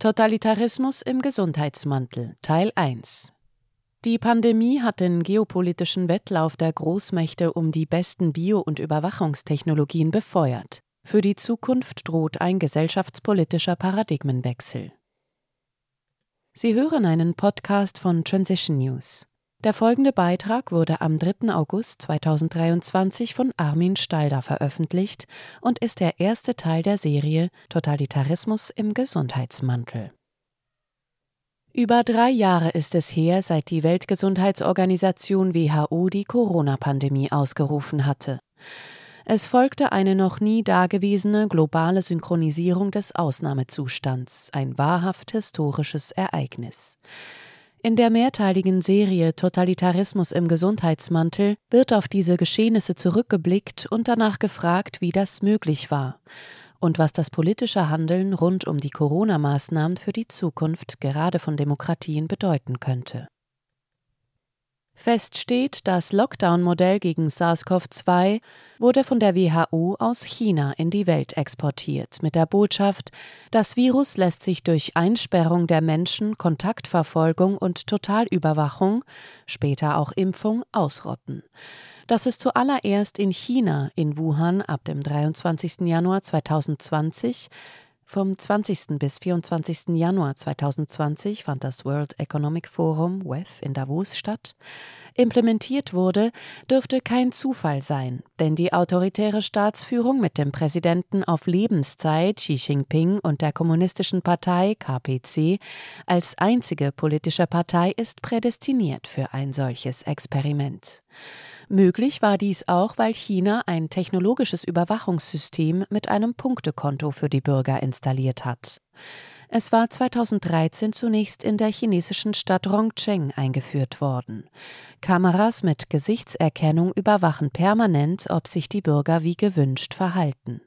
Totalitarismus im Gesundheitsmantel Teil 1 Die Pandemie hat den geopolitischen Wettlauf der Großmächte um die besten Bio- und Überwachungstechnologien befeuert. Für die Zukunft droht ein gesellschaftspolitischer Paradigmenwechsel. Sie hören einen Podcast von Transition News. Der folgende Beitrag wurde am 3. August 2023 von Armin Stalder veröffentlicht und ist der erste Teil der Serie Totalitarismus im Gesundheitsmantel. Über drei Jahre ist es her, seit die Weltgesundheitsorganisation WHO die Corona-Pandemie ausgerufen hatte. Es folgte eine noch nie dagewesene globale Synchronisierung des Ausnahmezustands, ein wahrhaft historisches Ereignis. In der mehrteiligen Serie Totalitarismus im Gesundheitsmantel wird auf diese Geschehnisse zurückgeblickt und danach gefragt, wie das möglich war und was das politische Handeln rund um die Corona-Maßnahmen für die Zukunft gerade von Demokratien bedeuten könnte. Fest steht, das Lockdown-Modell gegen SARS-CoV-2 wurde von der WHO aus China in die Welt exportiert, mit der Botschaft, das Virus lässt sich durch Einsperrung der Menschen, Kontaktverfolgung und Totalüberwachung, später auch Impfung, ausrotten. Das ist zuallererst in China, in Wuhan, ab dem 23. Januar 2020 vom 20. bis 24. Januar 2020 fand das World Economic Forum WEF in Davos statt. Implementiert wurde, dürfte kein Zufall sein, denn die autoritäre Staatsführung mit dem Präsidenten auf Lebenszeit Xi Jinping und der Kommunistischen Partei KPC als einzige politische Partei ist prädestiniert für ein solches Experiment. Möglich war dies auch, weil China ein technologisches Überwachungssystem mit einem Punktekonto für die Bürger installiert hat. Es war 2013 zunächst in der chinesischen Stadt Rongcheng eingeführt worden. Kameras mit Gesichtserkennung überwachen permanent, ob sich die Bürger wie gewünscht verhalten.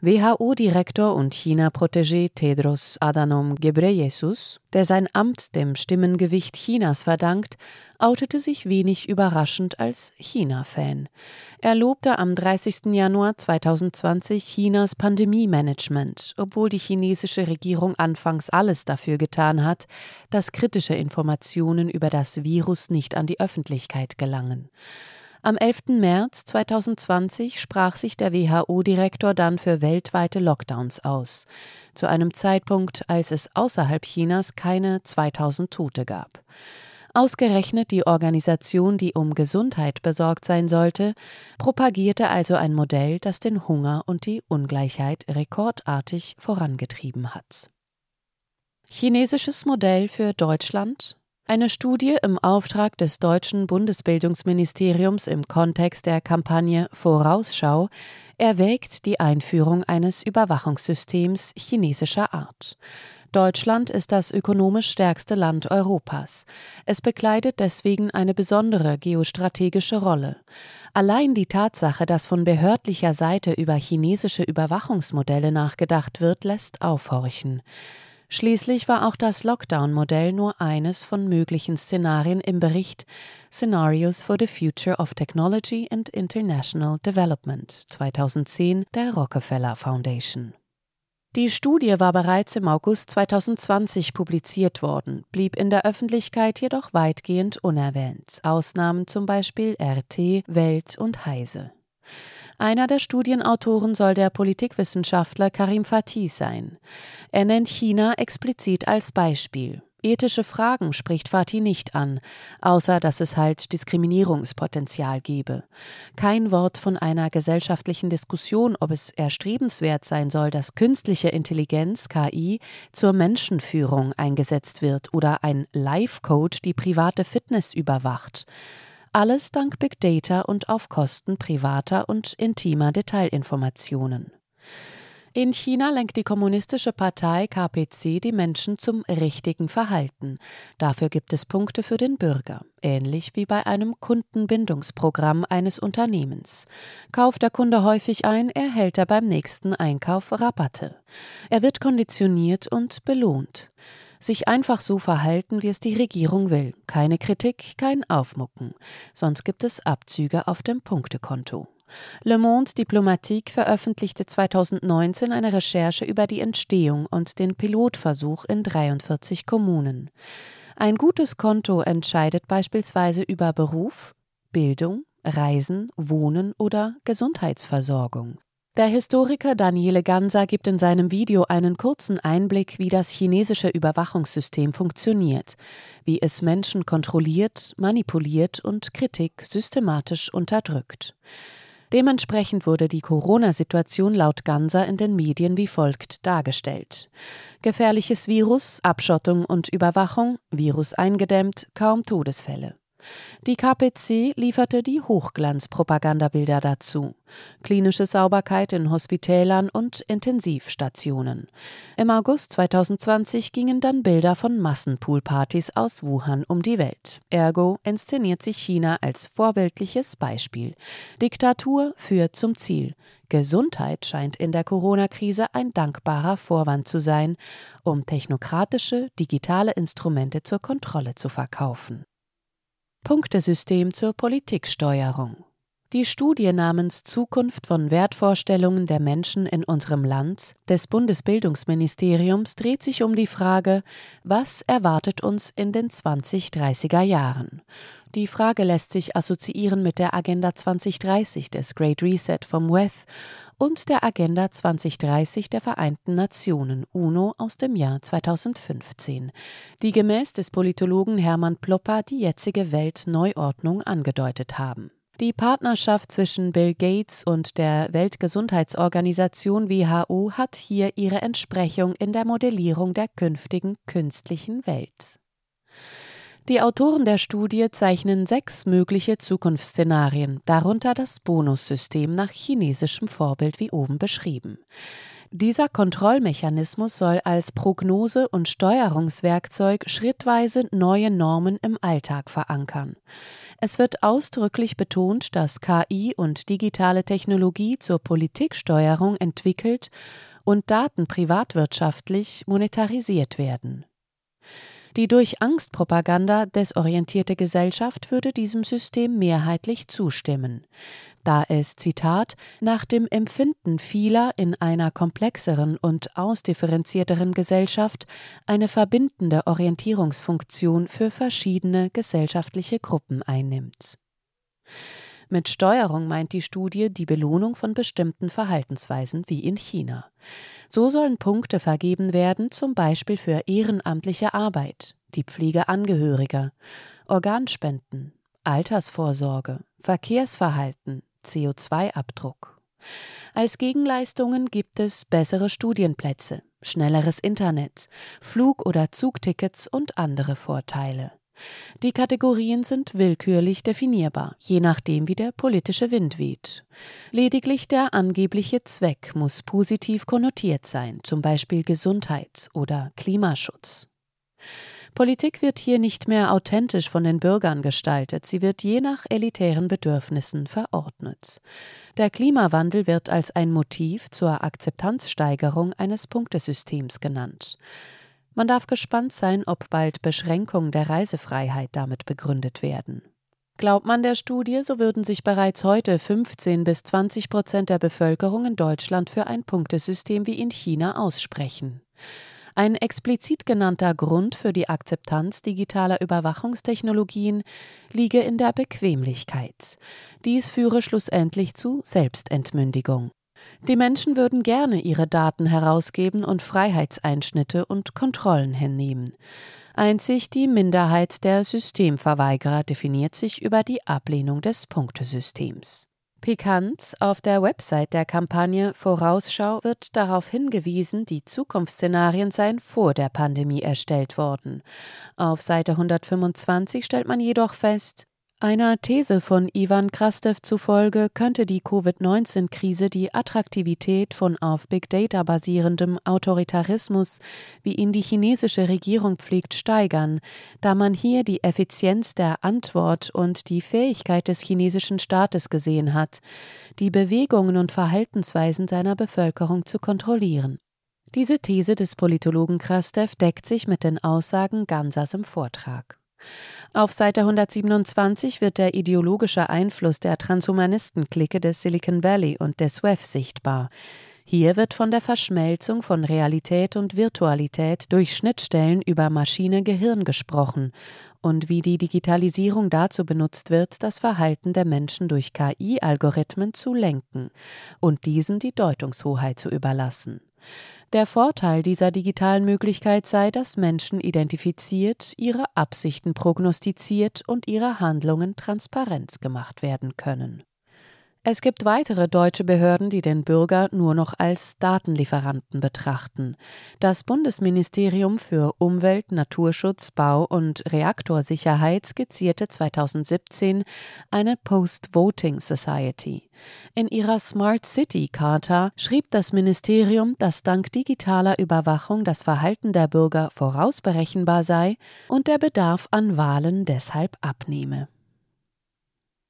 WHO-Direktor und China-Protégé Tedros Adhanom Ghebreyesus, der sein Amt dem Stimmengewicht Chinas verdankt, outete sich wenig überraschend als China-Fan. Er lobte am 30. Januar 2020 Chinas Pandemie-Management, obwohl die chinesische Regierung anfangs alles dafür getan hat, dass kritische Informationen über das Virus nicht an die Öffentlichkeit gelangen. Am 11. März 2020 sprach sich der WHO-Direktor dann für weltweite Lockdowns aus, zu einem Zeitpunkt, als es außerhalb Chinas keine 2000 Tote gab. Ausgerechnet die Organisation, die um Gesundheit besorgt sein sollte, propagierte also ein Modell, das den Hunger und die Ungleichheit rekordartig vorangetrieben hat. Chinesisches Modell für Deutschland eine Studie im Auftrag des deutschen Bundesbildungsministeriums im Kontext der Kampagne Vorausschau erwägt die Einführung eines Überwachungssystems chinesischer Art. Deutschland ist das ökonomisch stärkste Land Europas. Es bekleidet deswegen eine besondere geostrategische Rolle. Allein die Tatsache, dass von behördlicher Seite über chinesische Überwachungsmodelle nachgedacht wird, lässt aufhorchen. Schließlich war auch das Lockdown-Modell nur eines von möglichen Szenarien im Bericht Scenarios for the Future of Technology and International Development 2010 der Rockefeller Foundation. Die Studie war bereits im August 2020 publiziert worden, blieb in der Öffentlichkeit jedoch weitgehend unerwähnt, Ausnahmen zum Beispiel RT, Welt und Heise. Einer der Studienautoren soll der Politikwissenschaftler Karim Fatih sein. Er nennt China explizit als Beispiel. Ethische Fragen spricht Fatih nicht an, außer dass es halt Diskriminierungspotenzial gebe. Kein Wort von einer gesellschaftlichen Diskussion, ob es erstrebenswert sein soll, dass künstliche Intelligenz KI zur Menschenführung eingesetzt wird oder ein Life-Coach die private Fitness überwacht. Alles dank Big Data und auf Kosten privater und intimer Detailinformationen. In China lenkt die Kommunistische Partei KPC die Menschen zum richtigen Verhalten. Dafür gibt es Punkte für den Bürger, ähnlich wie bei einem Kundenbindungsprogramm eines Unternehmens. Kauft der Kunde häufig ein, erhält er beim nächsten Einkauf Rabatte. Er wird konditioniert und belohnt sich einfach so verhalten, wie es die Regierung will. Keine Kritik, kein Aufmucken. Sonst gibt es Abzüge auf dem Punktekonto. Le Monde Diplomatique veröffentlichte 2019 eine Recherche über die Entstehung und den Pilotversuch in 43 Kommunen. Ein gutes Konto entscheidet beispielsweise über Beruf, Bildung, Reisen, Wohnen oder Gesundheitsversorgung. Der Historiker Daniele Ganser gibt in seinem Video einen kurzen Einblick, wie das chinesische Überwachungssystem funktioniert, wie es Menschen kontrolliert, manipuliert und Kritik systematisch unterdrückt. Dementsprechend wurde die Corona-Situation laut Ganser in den Medien wie folgt dargestellt. Gefährliches Virus, Abschottung und Überwachung, Virus eingedämmt, kaum Todesfälle. Die KPC lieferte die Hochglanzpropagandabilder dazu. Klinische Sauberkeit in Hospitälern und Intensivstationen. Im August 2020 gingen dann Bilder von Massenpoolpartys aus Wuhan um die Welt. Ergo inszeniert sich China als vorbildliches Beispiel. Diktatur führt zum Ziel. Gesundheit scheint in der Corona-Krise ein dankbarer Vorwand zu sein, um technokratische, digitale Instrumente zur Kontrolle zu verkaufen. Punktesystem zur Politiksteuerung. Die Studie namens Zukunft von Wertvorstellungen der Menschen in unserem Land des Bundesbildungsministeriums dreht sich um die Frage, was erwartet uns in den 2030er Jahren? Die Frage lässt sich assoziieren mit der Agenda 2030 des Great Reset vom WEF und der Agenda 2030 der Vereinten Nationen UNO aus dem Jahr 2015, die gemäß des Politologen Hermann Plopper die jetzige Weltneuordnung angedeutet haben. Die Partnerschaft zwischen Bill Gates und der Weltgesundheitsorganisation WHO hat hier ihre Entsprechung in der Modellierung der künftigen künstlichen Welt. Die Autoren der Studie zeichnen sechs mögliche Zukunftsszenarien, darunter das Bonussystem nach chinesischem Vorbild wie oben beschrieben. Dieser Kontrollmechanismus soll als Prognose- und Steuerungswerkzeug schrittweise neue Normen im Alltag verankern. Es wird ausdrücklich betont, dass KI und digitale Technologie zur Politiksteuerung entwickelt und Daten privatwirtschaftlich monetarisiert werden. Die durch Angstpropaganda desorientierte Gesellschaft würde diesem System mehrheitlich zustimmen, da es, Zitat, nach dem Empfinden vieler in einer komplexeren und ausdifferenzierteren Gesellschaft eine verbindende Orientierungsfunktion für verschiedene gesellschaftliche Gruppen einnimmt. Mit Steuerung meint die Studie die Belohnung von bestimmten Verhaltensweisen wie in China. So sollen Punkte vergeben werden, zum Beispiel für ehrenamtliche Arbeit, die Pflege Angehöriger, Organspenden, Altersvorsorge, Verkehrsverhalten, CO2-Abdruck. Als Gegenleistungen gibt es bessere Studienplätze, schnelleres Internet, Flug- oder Zugtickets und andere Vorteile. Die Kategorien sind willkürlich definierbar, je nachdem wie der politische Wind weht. Lediglich der angebliche Zweck muss positiv konnotiert sein, zum Beispiel Gesundheit oder Klimaschutz. Politik wird hier nicht mehr authentisch von den Bürgern gestaltet, sie wird je nach elitären Bedürfnissen verordnet. Der Klimawandel wird als ein Motiv zur Akzeptanzsteigerung eines Punktesystems genannt. Man darf gespannt sein, ob bald Beschränkungen der Reisefreiheit damit begründet werden. Glaubt man der Studie, so würden sich bereits heute 15 bis 20 Prozent der Bevölkerung in Deutschland für ein Punktesystem wie in China aussprechen. Ein explizit genannter Grund für die Akzeptanz digitaler Überwachungstechnologien liege in der Bequemlichkeit. Dies führe schlussendlich zu Selbstentmündigung. Die Menschen würden gerne ihre Daten herausgeben und Freiheitseinschnitte und Kontrollen hinnehmen. Einzig die Minderheit der Systemverweigerer definiert sich über die Ablehnung des Punktesystems. Pikant, auf der Website der Kampagne Vorausschau wird darauf hingewiesen, die Zukunftsszenarien seien vor der Pandemie erstellt worden. Auf Seite 125 stellt man jedoch fest, einer These von Ivan Krastev zufolge könnte die Covid-19-Krise die Attraktivität von auf Big Data basierendem Autoritarismus, wie ihn die chinesische Regierung pflegt, steigern, da man hier die Effizienz der Antwort und die Fähigkeit des chinesischen Staates gesehen hat, die Bewegungen und Verhaltensweisen seiner Bevölkerung zu kontrollieren. Diese These des Politologen Krastev deckt sich mit den Aussagen Gansas im Vortrag. Auf Seite 127 wird der ideologische Einfluss der Transhumanisten-Clique des Silicon Valley und des WEF sichtbar. Hier wird von der Verschmelzung von Realität und Virtualität durch Schnittstellen über Maschine-Gehirn gesprochen und wie die Digitalisierung dazu benutzt wird, das Verhalten der Menschen durch KI-Algorithmen zu lenken und diesen die Deutungshoheit zu überlassen. Der Vorteil dieser digitalen Möglichkeit sei, dass Menschen identifiziert, ihre Absichten prognostiziert und ihre Handlungen transparent gemacht werden können. Es gibt weitere deutsche Behörden, die den Bürger nur noch als Datenlieferanten betrachten. Das Bundesministerium für Umwelt, Naturschutz, Bau und Reaktorsicherheit skizzierte 2017 eine Post-Voting Society. In ihrer Smart City Charta schrieb das Ministerium, dass dank digitaler Überwachung das Verhalten der Bürger vorausberechenbar sei und der Bedarf an Wahlen deshalb abnehme.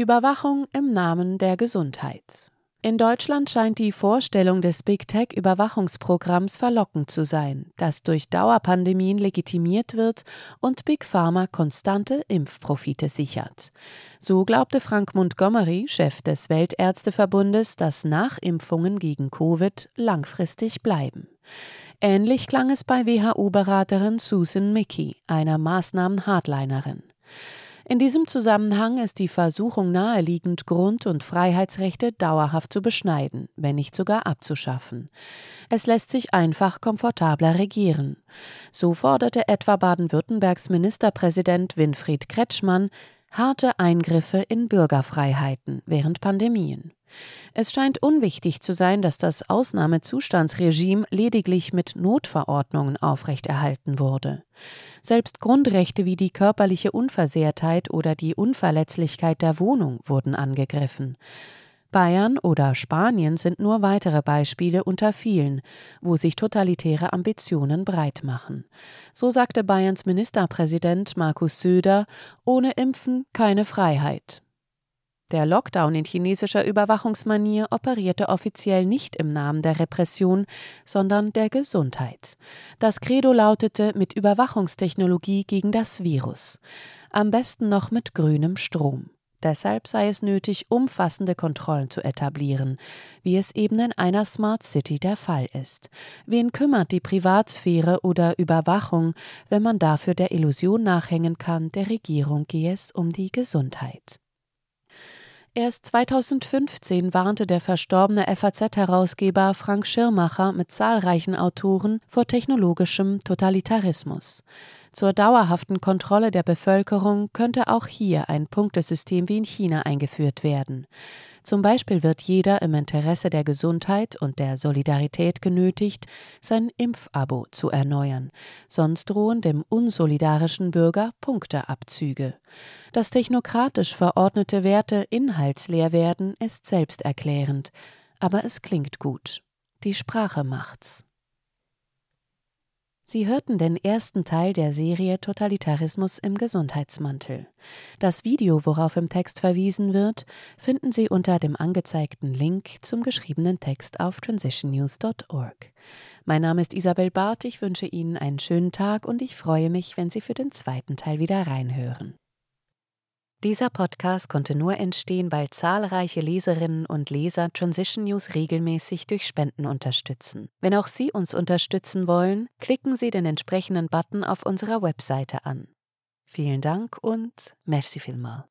Überwachung im Namen der Gesundheit. In Deutschland scheint die Vorstellung des Big Tech Überwachungsprogramms verlockend zu sein, das durch Dauerpandemien legitimiert wird und Big Pharma konstante Impfprofite sichert. So glaubte Frank Montgomery, Chef des Weltärzteverbundes, dass Nachimpfungen gegen Covid langfristig bleiben. Ähnlich klang es bei WHO-Beraterin Susan Mickey, einer Maßnahmen-Hardlinerin. In diesem Zusammenhang ist die Versuchung naheliegend, Grund- und Freiheitsrechte dauerhaft zu beschneiden, wenn nicht sogar abzuschaffen. Es lässt sich einfach komfortabler regieren. So forderte etwa Baden-Württembergs Ministerpräsident Winfried Kretschmann harte Eingriffe in Bürgerfreiheiten während Pandemien. Es scheint unwichtig zu sein, dass das Ausnahmezustandsregime lediglich mit Notverordnungen aufrechterhalten wurde. Selbst Grundrechte wie die körperliche Unversehrtheit oder die Unverletzlichkeit der Wohnung wurden angegriffen. Bayern oder Spanien sind nur weitere Beispiele unter vielen, wo sich totalitäre Ambitionen breit machen. So sagte Bayerns Ministerpräsident Markus Söder, ohne Impfen keine Freiheit. Der Lockdown in chinesischer Überwachungsmanier operierte offiziell nicht im Namen der Repression, sondern der Gesundheit. Das Credo lautete mit Überwachungstechnologie gegen das Virus. Am besten noch mit grünem Strom. Deshalb sei es nötig, umfassende Kontrollen zu etablieren, wie es eben in einer Smart City der Fall ist. Wen kümmert die Privatsphäre oder Überwachung, wenn man dafür der Illusion nachhängen kann, der Regierung gehe es um die Gesundheit? Erst 2015 warnte der verstorbene FAZ-Herausgeber Frank Schirmacher mit zahlreichen Autoren vor technologischem Totalitarismus. Zur dauerhaften Kontrolle der Bevölkerung könnte auch hier ein Punktesystem wie in China eingeführt werden. Zum Beispiel wird jeder im Interesse der Gesundheit und der Solidarität genötigt, sein Impfabo zu erneuern, sonst drohen dem unsolidarischen Bürger Punkteabzüge. Dass technokratisch verordnete Werte inhaltsleer werden, ist selbsterklärend, aber es klingt gut. Die Sprache macht's. Sie hörten den ersten Teil der Serie Totalitarismus im Gesundheitsmantel. Das Video, worauf im Text verwiesen wird, finden Sie unter dem angezeigten Link zum geschriebenen Text auf transitionnews.org. Mein Name ist Isabel Barth, ich wünsche Ihnen einen schönen Tag und ich freue mich, wenn Sie für den zweiten Teil wieder reinhören. Dieser Podcast konnte nur entstehen, weil zahlreiche Leserinnen und Leser Transition News regelmäßig durch Spenden unterstützen. Wenn auch Sie uns unterstützen wollen, klicken Sie den entsprechenden Button auf unserer Webseite an. Vielen Dank und merci vielmal.